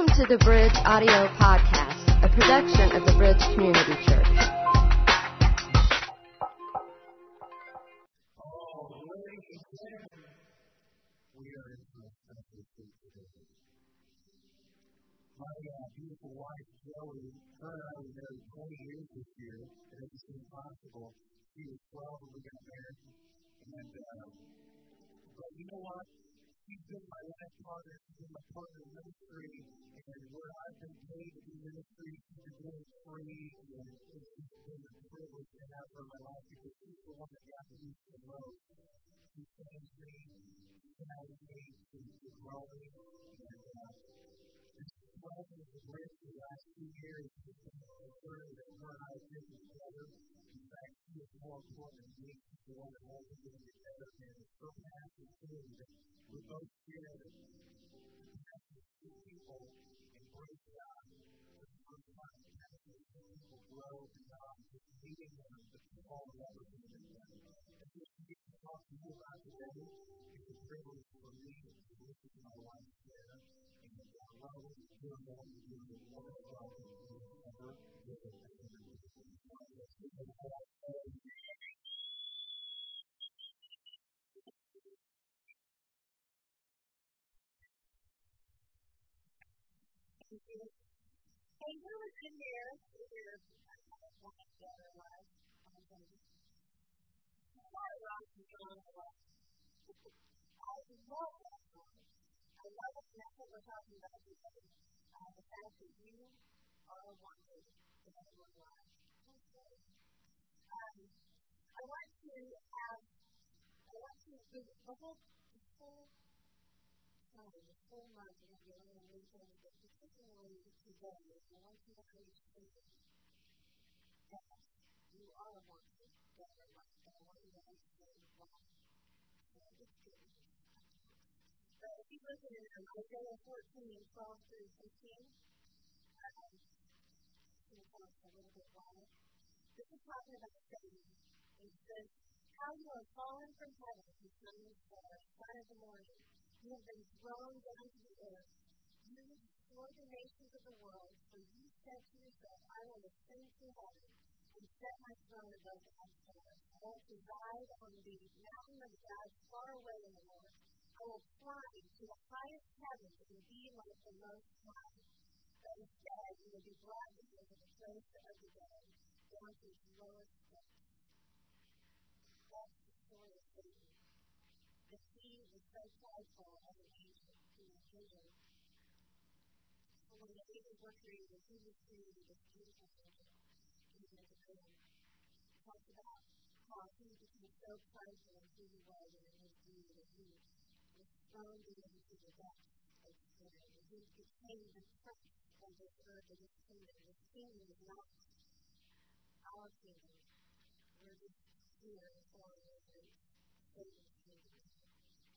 Welcome to the Bridge Audio Podcast, a production of the Bridge Community Church. Oh. My beautiful wife, Joey, her and I were married 20 years this year, impossible. She was 12 when we got married, and uh, but you know what? She's been my life partner, she's been my partner in ministry, and where I've been paid to do ministry, she's been doing it free, and it's just been a privilege to have her in my life because she's the one that got me the most. She changed me, she guided me to, to growing, and uh, this growth is the great for the last two years. Been a journey that her and I taken together. In fact, she is more important than me. She's the one that holds it together, and it's so passion too that we both share to see people embrace God. For the first time, passion to people grow God, just meeting them, but fall in love with them. And so to to to about today, it's a privilege for me to listen to my wife, Sarah, and uh, well, we're doing what we're doing, more well than we've ever given. And who was in there? There one of the other was. The? I love that I love it. That's what we're talking about today. Uh, the fact that you are wanted in everyone's life. Um, I want to have, I want to, the whole, the whole time, the whole month, we're going to things, but particularly today, I want you to understand that you are wanted life, I want you to understand why. So it's good. But if you look at Isaiah 14, 12 through 15, um, I'm going to a little bit why. This is talking about Satan. It says, How you have fallen from heaven, you son of the son of the morning. You have been thrown down to the earth. You destroy the nations of the world, for you said to yourself, I will ascend to heaven and set my throne above the stars. I will reside on the mountain of God far away in the north. I will climb to the highest heavens and be like the Most High. But instead, you will be brought into the place of the dead, down to its lowest depths. That's the story of Satan. That he was so prideful as an angel, he was angel. So when the angels were created, he was created as beautiful angel. He was a man. He talks about how he became so prideful in who he was and in his deed that he was thrown to the depths of sin. He became the prince of this earth and his kingdom. His kingdom is not our kingdom. We're just here for Satan's kingdom.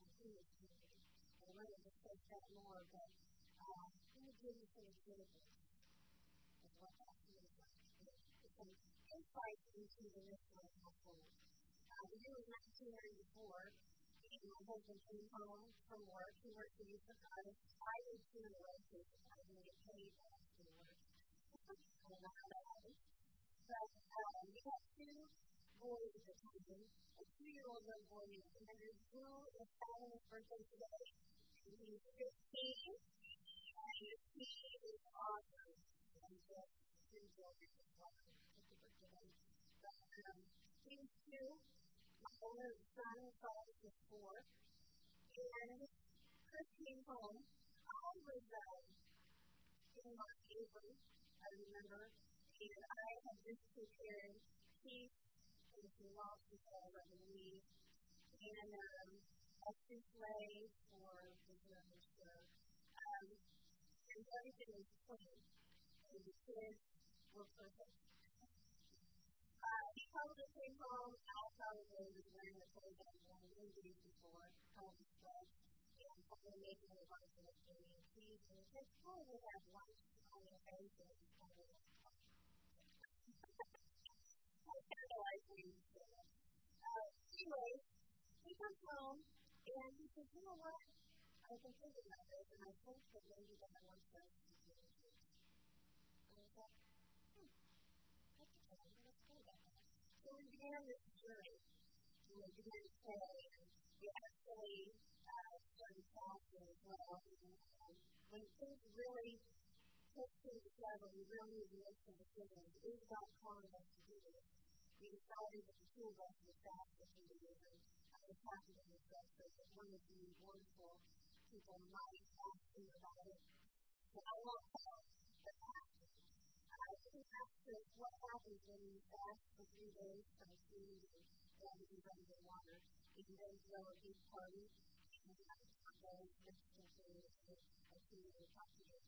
And he is kingdom. And we're going to discuss that more, but uh, let me give you some examples of what that feels like. Some insight into the Nicholas household. Uh, the year was 1994 and my husband home from work. He worked for Youth for Christ. I was doing didn't get paid for I was doing work. I don't know how that happened. But um, we had two boys at the time. A two-year-old little boy named Andrew, who is having his birthday today. And he's 15. And he is awesome. And just enjoy his life. Happy birthday. But um, he was two. Older son, Charles, was four. And Chris came home. I was um, in my apron, I remember, and I had just prepared peace and some lobster tail of the meat and um, a souffle for the German show. Um, and everything was clean, and the kids were perfect. Uh, probably came home. I was wearing the clothes that I wore many days before, probably sweat, and probably making a bunch of chili and. And he said, probably have lunch on your face I kind of like when you anyway, he comes home and he says, you know what? I've been thinking about this, and I think that maybe that wants us to do it. And I thought, hmm, that's okay, let's go that way. So we began this journey. You know, began to pray, and we actually uh, started fasting as well. And, when things really took things together, we really need to make some decisions. Is God calling us to do this? We decided that the two of us would fast three years, and I was happy to discuss this. One of the wonderful people might ask me about it. But I won't tell the pastor. Think after what happens when you fast for three days from food and and you run the water, and then throw a big party, and you have tacos, vegetables, and a few other cocktails.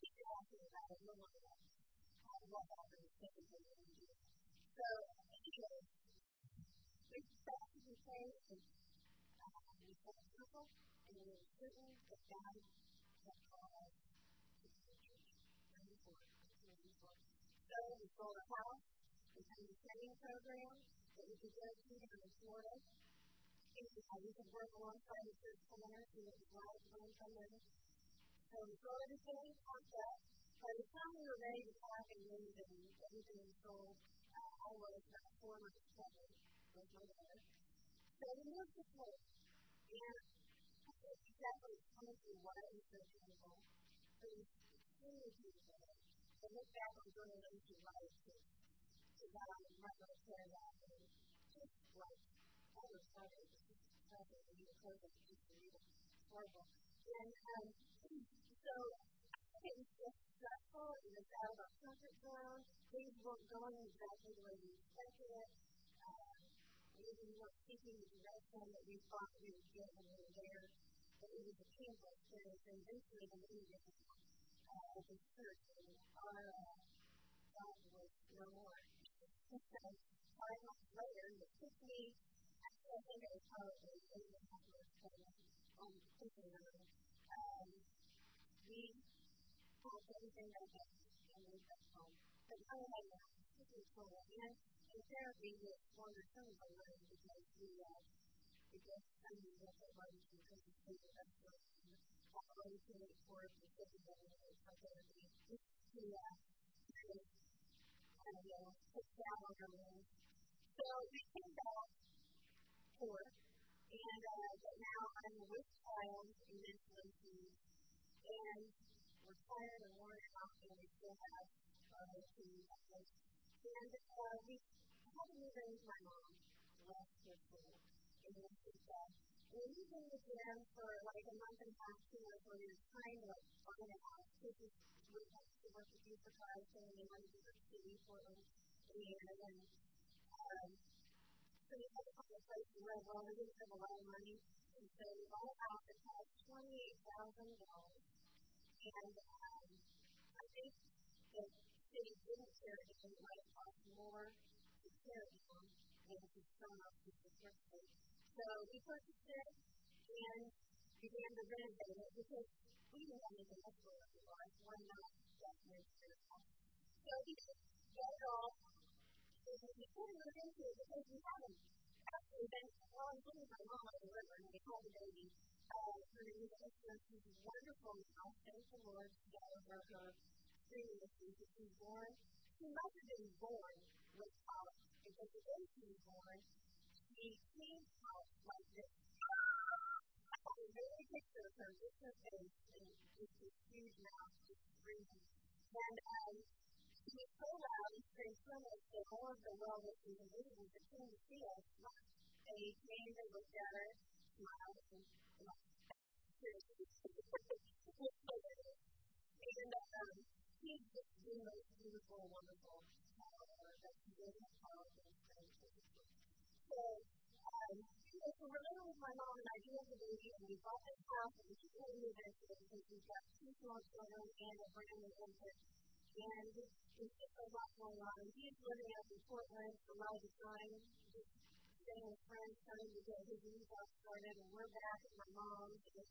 Keep talking about it, no one else. What happens when you do it. So, anyway, we fasted and prayed, and um, we felt simple, and were certain that God had called us to be a church. Moving forward, moving forward. So we sold a house, we had a training program that we could go to down in Florida. Uh, we could work alongside the church planner who was right come in. So we sold everything, packed up. By the time we were ready to pack and leave and everything was sold, uh, I was about four months pregnant with my daughter. So we moved to Florida. And exactly honestly what I was so beautiful. It was extremely beautiful. I look back on going into life to, to God and my little prayer that and just like all of a sudden it was just present and you close it just read it. Horrible. And um so it was just stressful, it was out of our comfort zone, things weren't going exactly the way we expected it. Um, maybe we weren't seeking the direction that we thought we would get when we were there. But it was a painful experience, and eventually the meeting uh, the and our God was no more. Five months later, it took me, I think it was probably eight and a half months later, on thinking of it. Um, we had everything that I and we went home. But now I have super cool. And in therapy, we explore some of our learning because we, uh, we just kind of look at what we can contribute to that sort of we can explore the different areas of therapy. To, uh, kind of, put down on. So we came back work. And, uh, but now I'm with child in issues. And we're tired and worn out, and we still have uh, to uh, And uh, we move in my mom, last year school, in Wichita. And lived in with them for like a month and a half, two months, where were trying to find a house. This is we went to work with youth for Christ, and we wanted to to City, Portland, Indiana, and um, so we had to find a place live. Well, we didn't have a lot of money, and so we bought a house that thousand dollars and um, I think the city didn't it down, it might have cost more to tear it down than to off with the first Purchased it and began to renovate it because we didn't have anything else going on in life. Why not just renovate it? So we just get it all. And we couldn't move into it because we haven't actually been, well, I'm living my mom on the river and we had a baby uh, her name is Esther. She's wonderful now. Thank the Lord today for her previously that she was born. She must have been born with power because the day she was born, she came out like this. I a very picture just her face, and just this huge mouth, just screaming. And um, she was so loud and screamed so much that all of the well wishers and visitors that came to see us left. They came, they looked at her, smiled, and and um, he's just the most beautiful, wonderful power that he did have So, um, so living with my mom and I do have a baby and we bought this house and keep living in it because we've got two small children and a brand new infant. And there's just a lot going on. He's living out in Portland a lot of the time, just staying with friends, trying to get his new house started, and we're back at my mom's, and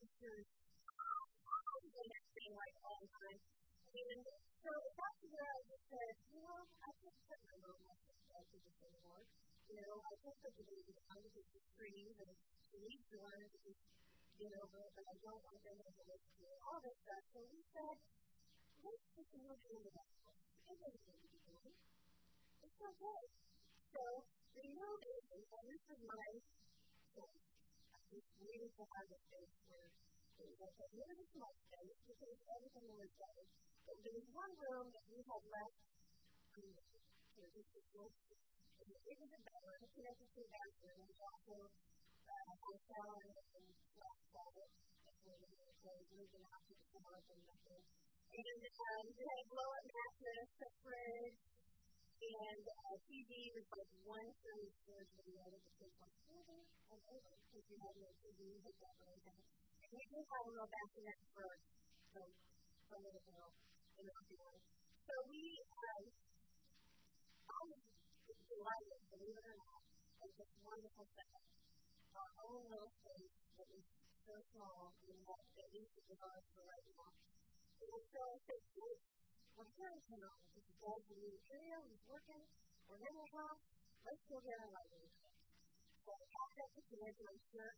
Esther's the next thing like all the time. And so to where I just said, you know, I can't put my mom this to this anymore. You know, I the baby down because she screams and she needs to to be over but I don't want them to have to all this stuff. So we said, let's just move into that. It doesn't need to be doing. It's okay. So we move in, and this is my point. I'm just waiting to have a space where it was a really small space because everything was done. But there was one room that we had left unused. Is just, it was a bedroom, connected to the uh, a hotel and a. So moving out to the suburbs and um, we had a blow-up mattress, a fridge, and a TV with like one storage video that was just like over and over because we had no TV hooked up or anything. And we did have a little bassinet for some some little girl in our family. So we um this wonderful setup. Our own little space that was so small and that at least it was ours for right now. And so I said, we're here in town. This is the new area. He's working. We're in the house. Let's go get our lighting. So I the kids, and I'm sure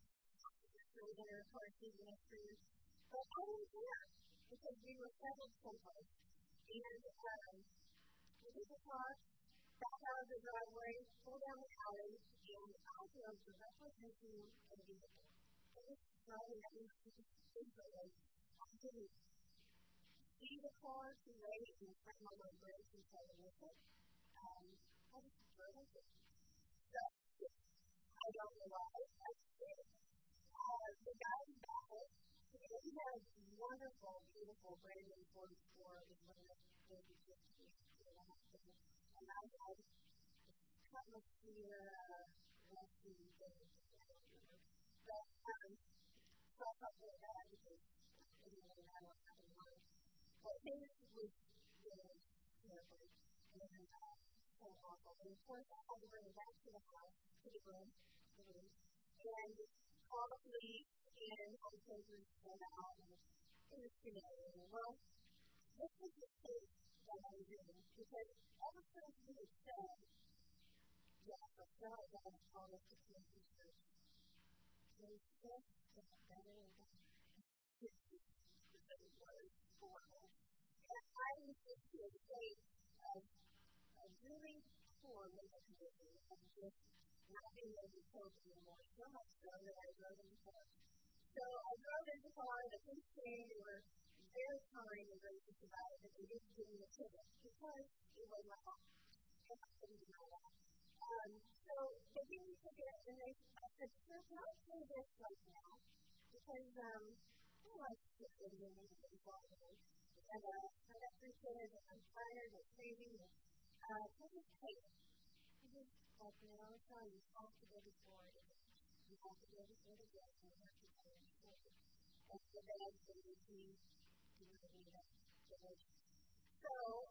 through there, of course, even after. But I didn't care because we were settled someplace. And um, we took the car, back out of the driveway, pulled down the alley, and I drove directly into a vehicle. It was driving at me, I didn't see the car too late and slam on my brakes and try to it. Um, I just drove it. So, I don't know why. I did. Uh, the guy in back, he has wonderful, beautiful brand new Ford Explorer with one of those just and I had Cutlass Ciera Rusty things. But, um, so I felt really bad because I didn't really know what happened but things was really terrible and uh, so awful. And of course, I had to it back to the house, to the room, the room, and police and all the papers out and humiliating. Well, this was the case that I was in because ever since we had said, yes, let's go ahead and call this the community church, it was just better and better. It was horrible. And I was just to a state of, of really poor condition of just not being able to cope anymore, so much so that I in the car. So I drove in the car, the police came, they were very kind and gracious about it, but they didn't give me a ticket because it was my fault. And I couldn't deny that. Um, so they gave me a ticket, and they, I said, sir, can I pay right now? Because um, I like to get video and involved in it. And uh, I got kids, and I'm tired and crazy, and uh, I just pay it. I just, like, know, I'm telling you, have to go before it. You have to go before the judge, and you have to before it. And so then they would be, So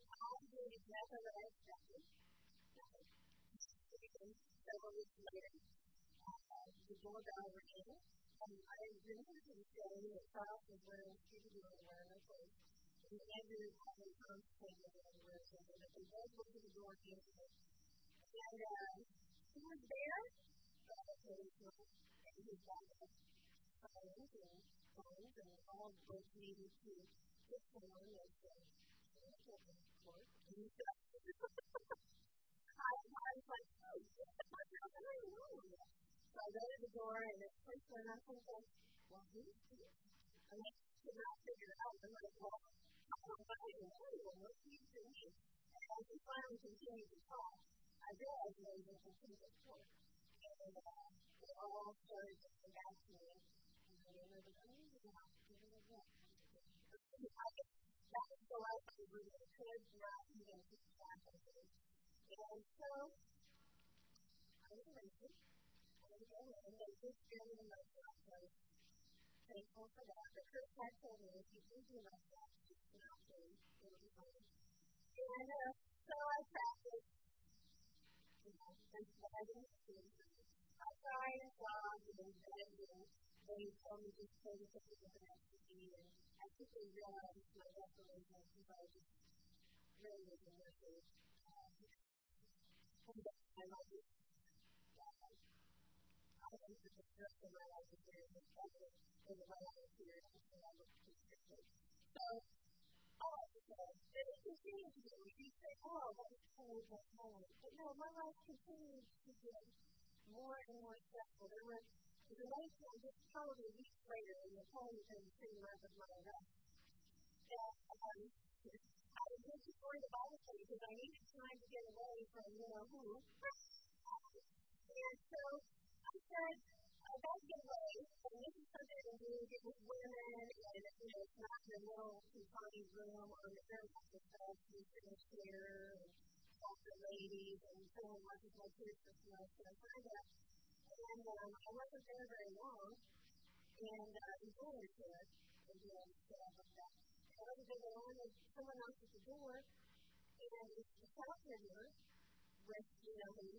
I did exactly what I expected. Several weeks later, the doorbell rang, and I remember him saying that Charles was wearing Scooby Doo and wearing a coat. And had a conversation with him where he said that they both to the door and. And uh, he was there, but to and he got up phones and phones and all both needed to he I, I was like, oh, shit, what the hell are you doing? So I go to the door, and this person, I'm thinking, well, who's this? And I could not figure it out. I'm like, well, I don't know anyone. What's he doing? And as we finally continued to talk, I realized that he was in King's Court. And uh, they all started to to me. And they were like, oh, yeah, give it a look. I guess that was the life really could not even track. And so, I was arrested. I was arrested. And they just gave me my job. So I was thankful for that. But told me, if you do do do. It'll be. And so I practiced. You know, I didn't see I they told me just to take it with an STD and I quickly realized my desperation because I just really worth it. Um, and might just, uh, I think that the rest of my life is very in the way I appear and I look consistent. So, all it continues to be, you say, oh, that was cool, that's holy. But no, my life continues to get more and more stressful. There was the relation just probably weeks later in the home and sitting around with my arrest. That um, I was looking for the Bible study because I needed time to get away from, you know, who. and so I said, I got to get away, and this is something I'm doing it with women, and, you know, it's not a little confined room or very much of stuff, you can share and talk to ladies and so on, like my kids and stuff. So I signed up and um, I wasn't there very long, and uh, the door was there, and then stuff like that. And I wasn't there alone, and someone knocked at the door, and it's the calculator with, you know, me,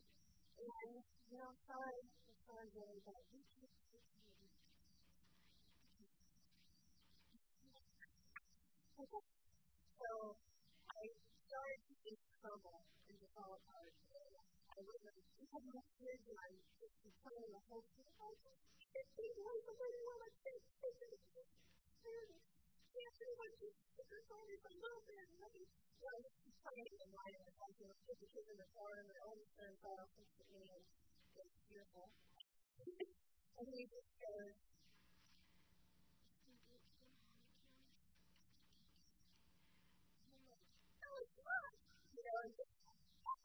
and, you know, sorry, sorry, really, but you can't take me. So I started to just crumble I had my kids and I just playing the whole thing. I just can't see the way somebody will like this. I just can't see what you figure on it a little bit. And I just, you know, just in line and I was put the kids in the car and my oldest son fell off into me and it was fearful. and he just goes, you know, and just and the car, get them all in there. And okay, what's going on? And I said, you know what? Let's go to Bible study. And let's go back to my phone.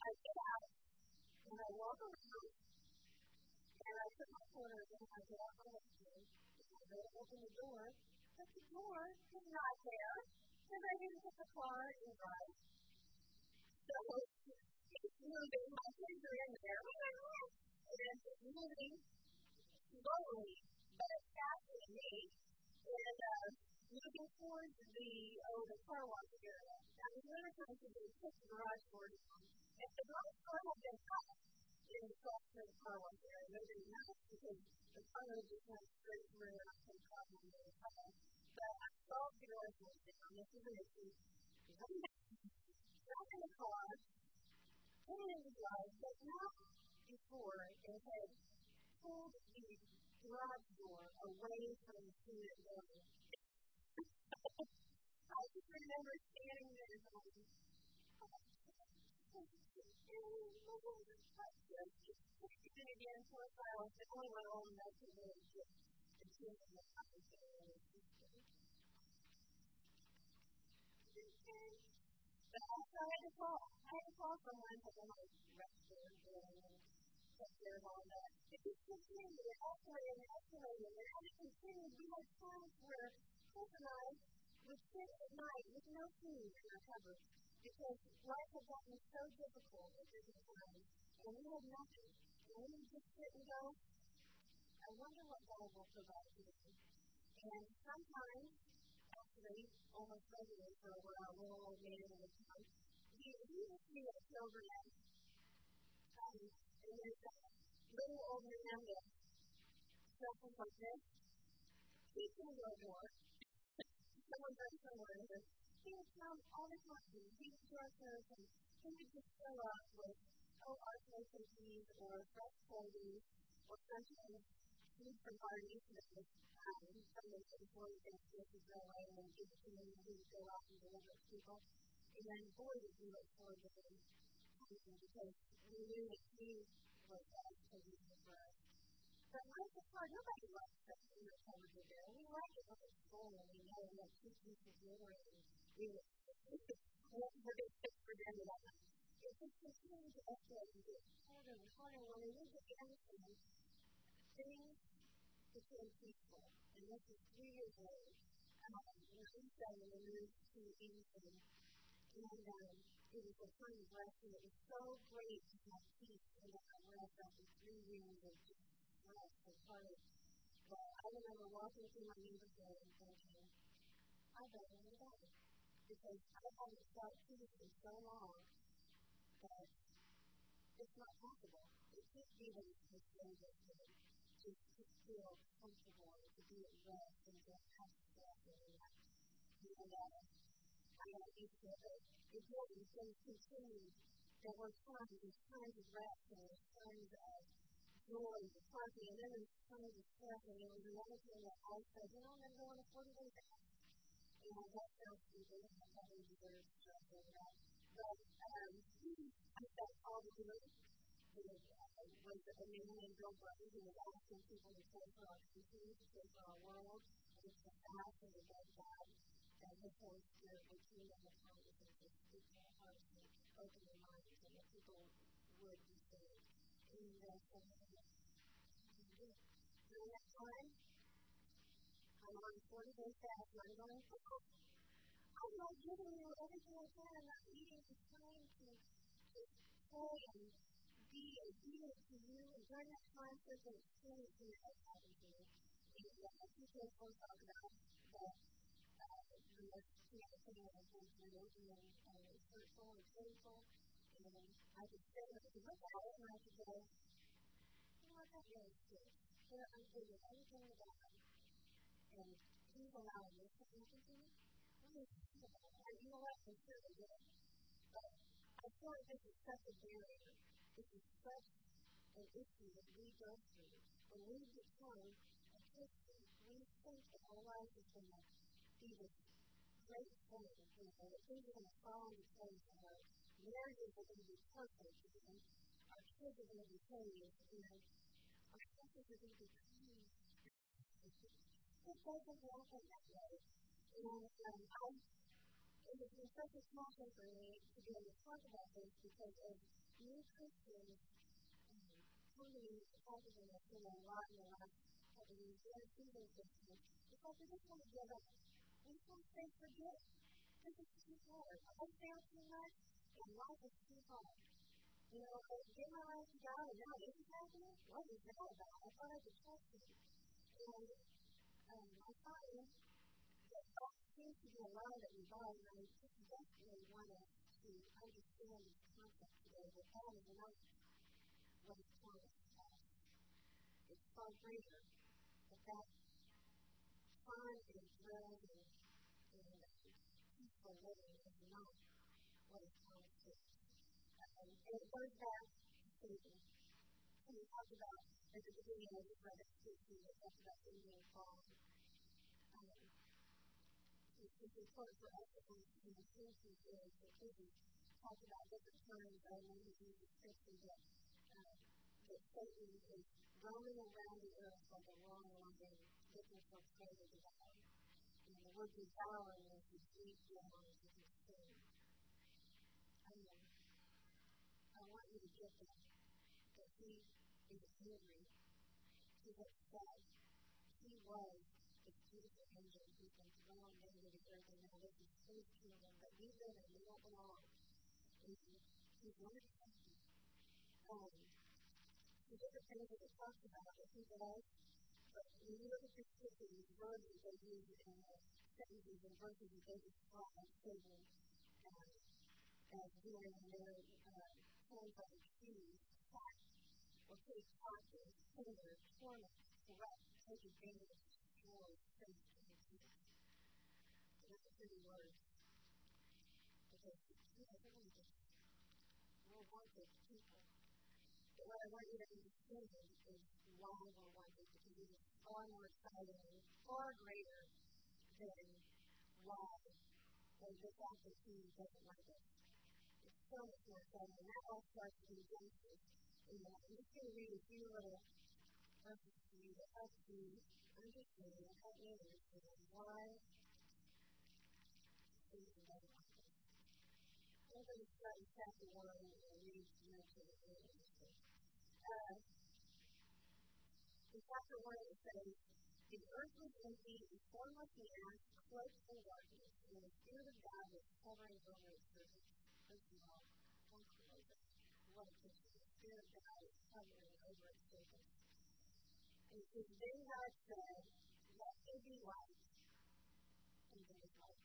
I right my other get out and I walk around and I put my corner in and I get out my left and I go to open the door, but the door is not there because I didn't put the car in drive. So it's moving, my kids are in there, and it's moving slowly but faster than me. And uh, moving towards the oh the car wash area. Now the winter time to be put the garage door down. If the garage door had been up in the of the area, it would have been nice because the would just went straight through and not some problem with the car. But I saw the door down. This is an issue. Got in the car, put in the drive, but not before it had pulled the garage door away from the student building. I just remember standing there going, and again, for a while, the only my own message was just continuing the conversation. But also, I had to call. I had to call someone to go my register and care of all that. It just continued to escalate and escalate, and it continued, we had times where Chris and I would sit at night with no food in our cupboards because life had gotten so difficult at different times, and we had nothing. And we would just sit and go, I wonder what God will provide today. And sometimes, actually, almost regularly for a while, little old man in the town, he, he would see us overnight. Um, and there's that little old man that suffers like this. He can go more someone very similar to this. He would come all the time. Dress us and he would just fill up with, oh, arthritis or fresh produce or sometimes food from our neighborhood. Um, of the employees that used to go away and give it to me and he go out and deliver it to people. And then, boy, did we look forward to him because we knew that he was God's provision for us. But life is hard. Nobody likes that we were covered with there. We like it when it's full and we know that two pieces more and we won't forget to. It get harder and harder. When the. And three years and I to and it was a it was so great to have in that three years. But I remember walking through my neighborhood and thinking, I better than that. Because I haven't felt peace in so long that it's not possible. It can't be that it's just good to, to, to feel comfortable and to be at rest and to have stuff and that. And uh, I know it's, uh, it's important things continue. There were times, there's times of rest and there's times of joy and party, and then there's times of stress. And there was another thing that I said, you know, I'm going to 40 days out. And that and stress over that. To do it. There uh, was a man Bill people to pray world, and to fast and to beg God and the tongues to speak to hearts and open their minds, and that people would be saved. And uh, so during that time, I'm on 40 days fast, and I'm oh, I'm not giving you everything I can. I'm not eating and trying to, pray and be obedient to you. And during that time, something extremely traumatic happened to me. And uh, two kids will talk about that uh, the most traumatic thing that been through. And it's hurtful and painful. And I could and I could look at it and I could go, you know what, that really stinks. I'm doing everything I. And he's allowing this to to me. And you know what? I'm sure they did. But I feel like this is such a barrier. This is such an issue that we go through. When we become a Christian, we think that our life is going to be this great thing, you know, that things are going to fall into place and our marriages are going to be perfect and our kids are going to be saved and our spouses are going to be clean. It doesn't happen that way. And um, it been such a passion for me to be able to talk about this because as new Christians um, come to talking to us a lot in the last couple of years, they're seasoned Christians, it's like we just want to give up. We just want say forget it. This is too hard. I failed too much, and life is too hard. You know, I gave my life to God, and now this is happening? What is that about? I thought I could trust Him. And um, I find that that seems to be a that we buy, and I just desperately want to understand this concept today that that is not what promised to us. It's far greater, but that fun and thrill and, and peaceful living is not what is promised to. Um, and it goes back to we talked about at the beginning of the credit scripture that talks about Indian fall. Um, it's important for us to understand the scripture is because we talk about different times I remember using scripture that um, that Satan is roaming around the earth like a long lion looking for prey to devour. And the word devour is to eat down to consume. Um, I want you to get that that he is angry. He has said he was is his kingdom that we live in, we don't belong. And he wanted to come here. Um, the things that it talks about that he does, but when you look at this scripture, these words that they use in the sentences and verses that they describe as, as doing their uh, hands on the keys, or take captive, hinder, torment, corrupt, take advantage, destroy, save, and deceive. Those are pretty words. Because you know, wanted. We're wanted people. But what I want you to understand is why we're wanted, because is far more exciting and far greater than why fact that he doesn't like us. It's so much more exciting, and that all starts in Genesis and uh, I'm just going to read a few little verses to you that help you understand and help me understand why things are going like this. I'm going to start in chapter 1 and read through to the end. Uh, in chapter 1 it says, The earth was empty and formless ash, cloaked in darkness, and the Spirit of God was hovering over its surface. First of all, what a picture. The Spirit of God is hovering over its surface. And so then God said, Let there be light. And there was light.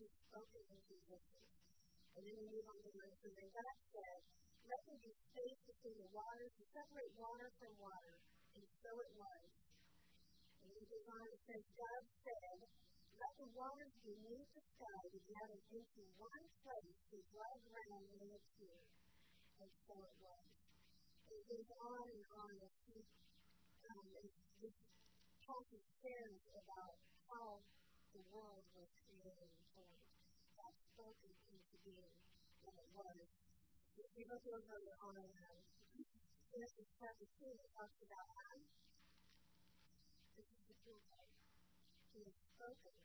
He spoke it into existence. And then we move on to verse 2. And God said, Let there be space between the waters to separate water from water. And so it was. And then goes on and says, God said, Let the waters beneath the sky be gathered into one place to dry ground may appear. And so it was. And it goes on and on as he um, as this shares about how the world was created and formed. God spoke being, it was. If you look over on uh, Genesis chapter 2, it talks about Adam. This is the full type. He has spoken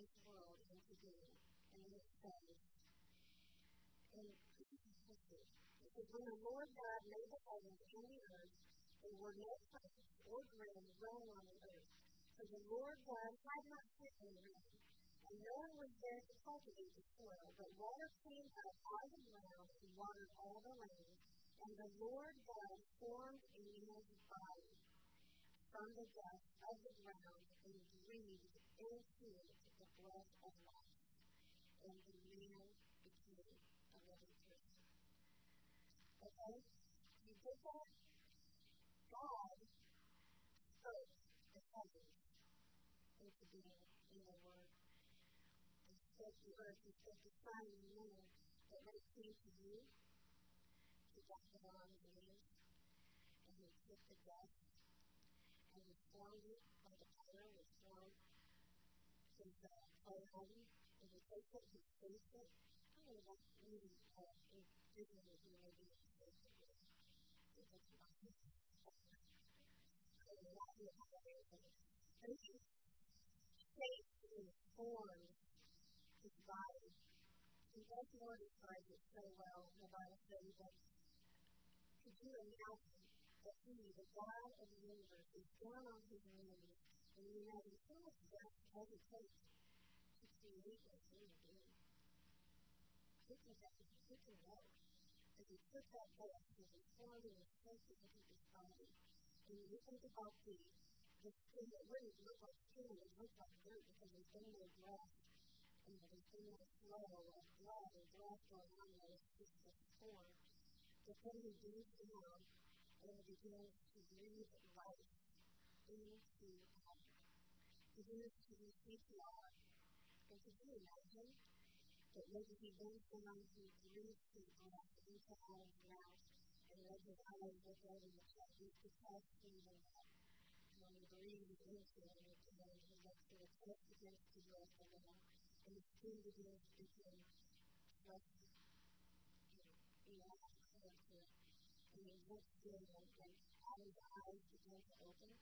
this world into being. And it says, and it says, when the Lord God made the heavens and the earth, there were no plants or grain growing on the earth. For the Lord God had not rain, and no one was there to cultivate the soil, but water came out of the ground and watered all the land. And the Lord God formed a man's body from the dust of the ground and breathed into it the breath of life. And the man became a living person. Okay? You get that? God spoke the heavens into being in the Word. He the He spoke the sun and the moon, that it came to you, He got the knees, and He took the dust, and He formed it by the fire, He formed uh, clay heaven, and He takes it, He shapes it. I don't know what really uh, is different with you, maybe shaped it with. It's like, and he shaped and formed his body. That's more describes it so well in the Bible says that could you imagine that he, the God of the universe, is down on his knees and have so much breath as it takes to create a human being? Who can that who can know? As he took that breath and he formed it and placed it into his body. And you think about the the skin that wouldn't look like skin, it would look like dirt because there's been no grass. And been no flow of blood or breath going on there. It's just a spore. But then he breathes down and begins to breathe life into. He begins to be CPR. And could you imagine that maybe he bends down, he breathes his breath into Adam's mouth, and as his eyes look over the chest, he's to test things and that when he breathes into and then he lets the test against the breath of them, and the just, you know, elastic into it. And he looks down, and Adam's eyes begin to open.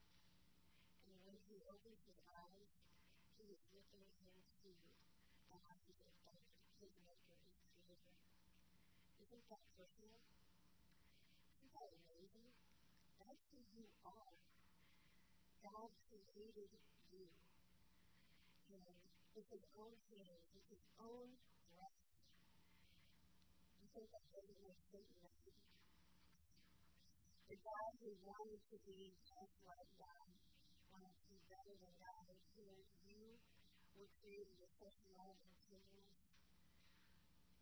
And when he opens his eyes, he is looking into the eyes of his maker, his creator. Isn't that personal? Isn't that amazing? That's who you are. God created you. And with his own hand, with his own breath. You think that doesn't make Satan The God who wanted to be just like God, wanted to be better than God, and here you were created with such love and tenderness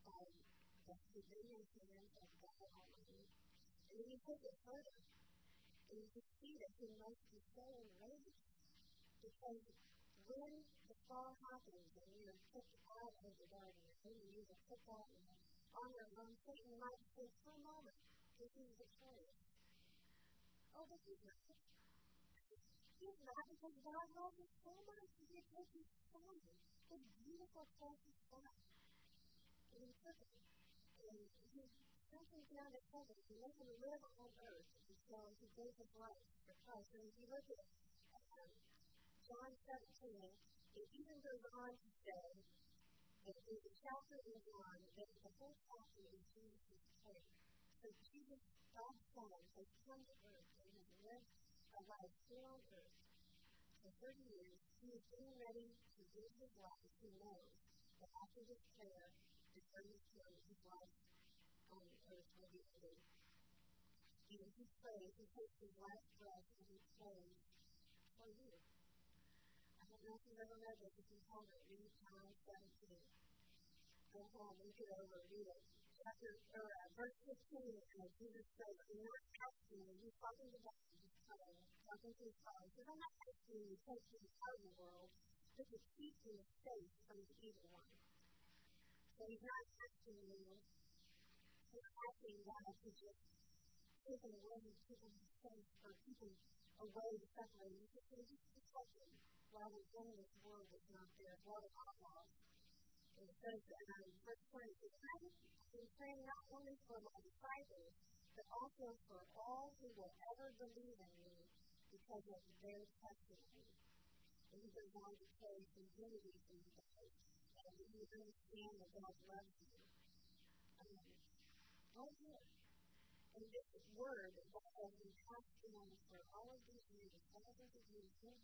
by the provision hand of God Almighty. And then you take it further, and you can see that he must be so enraged because when the fall happens and we are kicked out of the garden, and we are kicked out and on our own, Satan might say, for a moment, this is victorious. Oh, this is not. He's not because God loves us so much that he took his son, the beautiful, precious son, and he took it. And he sent him down to heaven to let him live on earth. And he gave his life for Christ. And if you look at John 17, it even goes on to say that there's a chapter in John that the whole chapter is Jesus' prayer. So Jesus, God's Son, has come to earth and has lived a life here on earth for 30 years. He is getting ready to give his life. He knows that after this prayer, the 30 years, his life on earth will be ended. and he prays, he takes his last breath and he prays for you. I don't know if you've ever read this, if you've home it, read 17. Go home, read it over, read it. Chapter, or, uh, verse 15, uh, Jesus says, I'm not asking you, he's talking to God, he's praying, talking to his father. He says, I'm not asking you to take me out of the world, but to keep me safe from the evil one. So he's not asking you, he's asking God to just take him away, keep him safe, or keep him away, separate. He's just going just protect him while we're in this world that's not there, the outlaws. And it says, um, verse 20, I'm praying not only for my disciples, but also for all who will ever believe in me because of their testimony. And he goes on to say some unity from you guys, and you understand that God loves you. Um, right here. And this word that has been passed down for all of these years, thousands of years in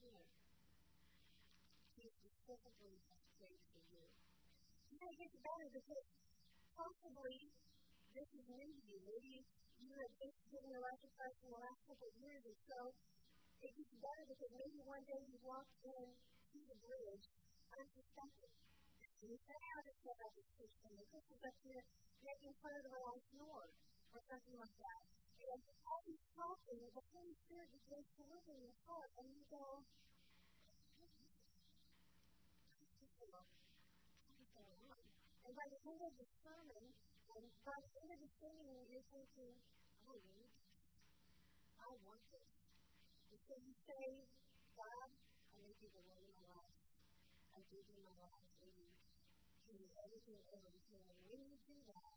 he specifically prayed for you. Know, it gets better because possibly this is new to you. Maybe you have just given your life to Christ in the last couple of years, and so it gets better because maybe one day you walk in to the bridge unsuspecting. And you say, just said I was Christian, and Christians up here making fun of the wrong snore, or something like that. And all these talking, the Holy Spirit begins to live in your heart, and you go, and by the end of the sermon, and by the end of the sermon, you're thinking, I need this. I want this. And so you say, God, I make you the Lord of my life. I give you my life. And you give me everything over to. And when you do that,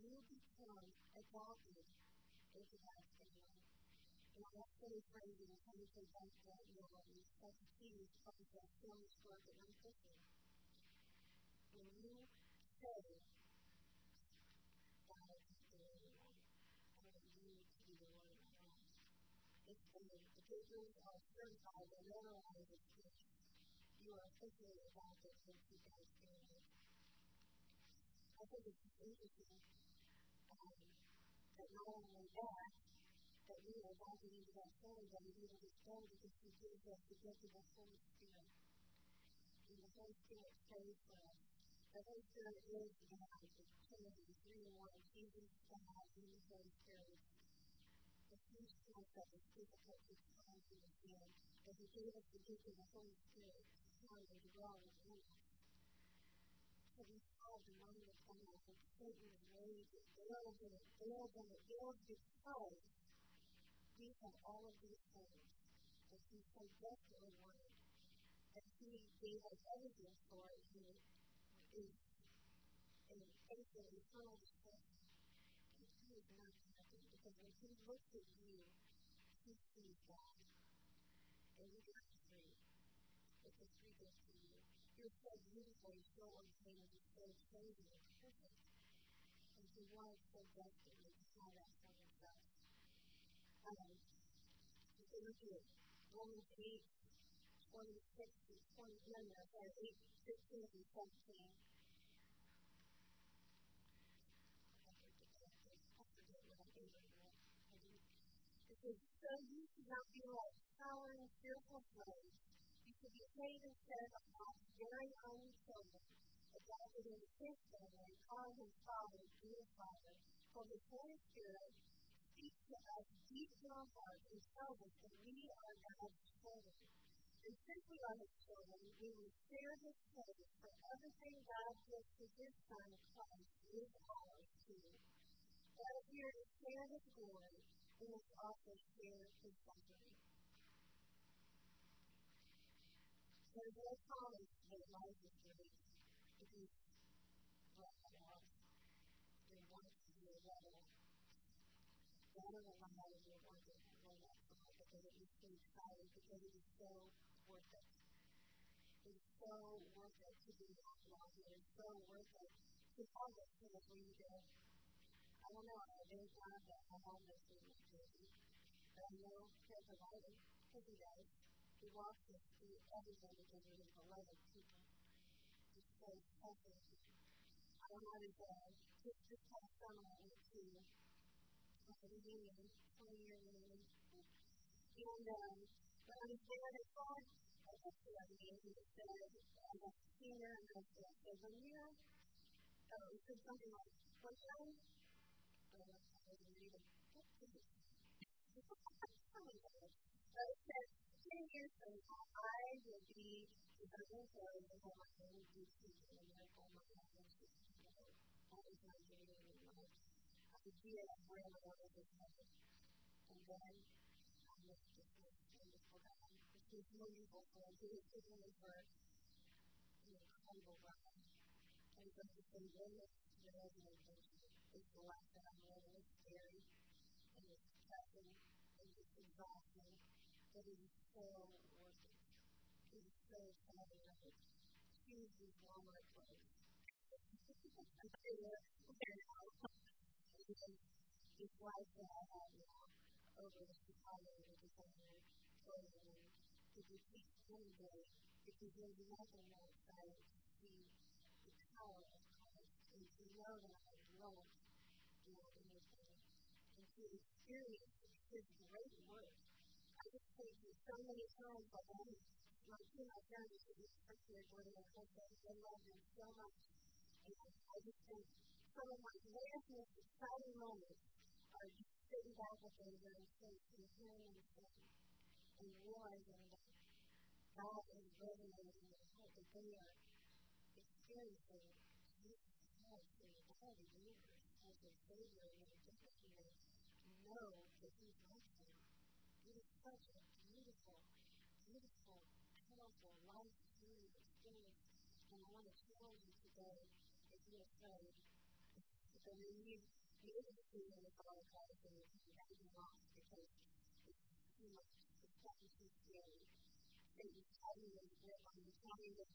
you become adopted into God's family. And want to phrase to say back to that, you know, and that's the key is that so much work that I'm thinking. When you I just do everyone, I want you to be the Lord of my life. It's the, the papers are certified, they're notarized as such. You are officially adopted into God's family. I think it's interesting um, that not only that, that we are adopted into that family, but we even family because He gives us the gift of the Holy Spirit. And the Holy Spirit prays for us. The Holy is God, the Trinity, three in one, Jesus, God, and the Holy Spirit. The huge concept is difficult to explain to understand, but He gave us the gift of the Holy Spirit to come and dwell within us. So we solve the mind of God and Satan is raised and veiled in it, veiled in it, veiled because we have all of these things that He so desperately wanted. And He gave us everything for it. He is faith of eternal destruction. And He is not happy because when He looks at you, He sees God. And you got free. It's a free gift to you. You're so beautiful, you're so ordained, you're so chosen and perfect. And He wants so desperately to have that for Himself. Um, can look at Romans 8, 26 and 20, no, no, 8, 15 and 17. It says, So you should not be like cowering, fearful slaves. You should be paid instead of God's very own children, adopted into His family, calling Him Father, dear Father. For the Holy Spirit speaks to us deep in our hearts and tells us that we are God's children. And we are His children, we will share His praise for everything God gives to His Son, Christ, is ours too. God is here to share His glory, and must also share His suffering. There's no promise that life is great if you let it out. There wants to be a rebel. Better alive and you want to run that song because it is so exciting, because it is so worth it. It is so worth it to be outlaw. It is so worth it to have it to the day. I don't know, I thank God that I have this in my jersey. But I know He'll provide it, because He does. He walks us through everything because He is beloved people. He's so to I wanted to, just this past summer, I went to a reunion, 20 year reunion. And um, when I was there, they saw and it said, I'm a senior in high school. So when you're, oh, it said something like, you're, uh, I wasn't reading. But it said, 10 years from now, I will be designing clothes and have my own boutique and therefore my own all the time reading and like idea of where my life is headed. And then I was just wonderful is notable for his family work in a credible way. And so to say, goodness, there is no goodness, is the life that I'm living. It's scary, and it's stressing, and it's exhausting, but it is so worth it. It is so exciting. Choose the Walmart place. I say this, and this life that I have now over the Chicago and the December, 2020 because we can't celebrate because there's nothing outside the, the power of Christ. And to know that I love and to experience his great work. I just think that so many times that I've only my two my parents to this person and one of my husbands, I love them so much. And I just think some of my greatest most exciting moments are just sitting back with them and saying to him and saying, and realizing that uh, God is resonating in their heart, that they are experiencing Jesus Christ in the God the universe as their Savior and their and know that He's with them. It is such a beautiful, beautiful, powerful, life-changing experience. And I want to challenge you today, if you're afraid, so when you a decision to follow Christ and you lost because it's too much, scary. And you grip on you, me to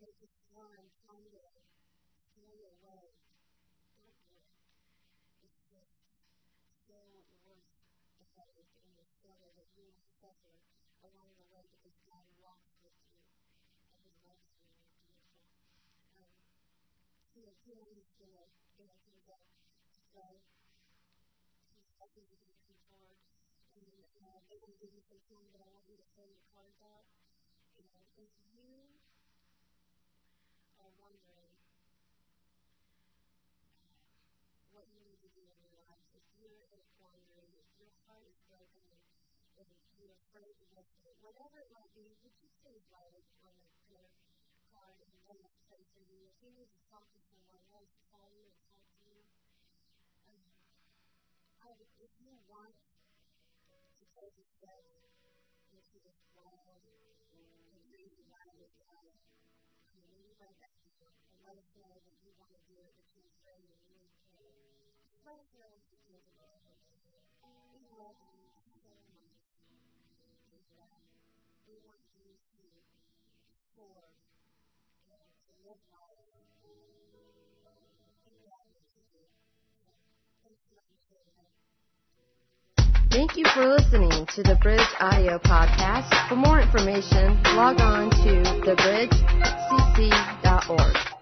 make a run, tell to stay away. Don't do it. Just so worth the headache and the struggle that you will suffer along the way because God walks with you and love is really beautiful. Um, you so you uh, they're give you some time, but I want you to fill your cards out. And if you are wondering what you need to do in your life, if you're in a quandary, if your heart is broken and you're afraid to lift it, whatever it might be, would you write it on the prayer card and let us pray for you. If you need to talk to someone, let us call you and talk to you. Um, I, if you want take a step into this wild and crazy wild of um, when you it, it. Life Thank you for listening to the Bridge Audio Podcast. For more information, log on to thebridgecc.org.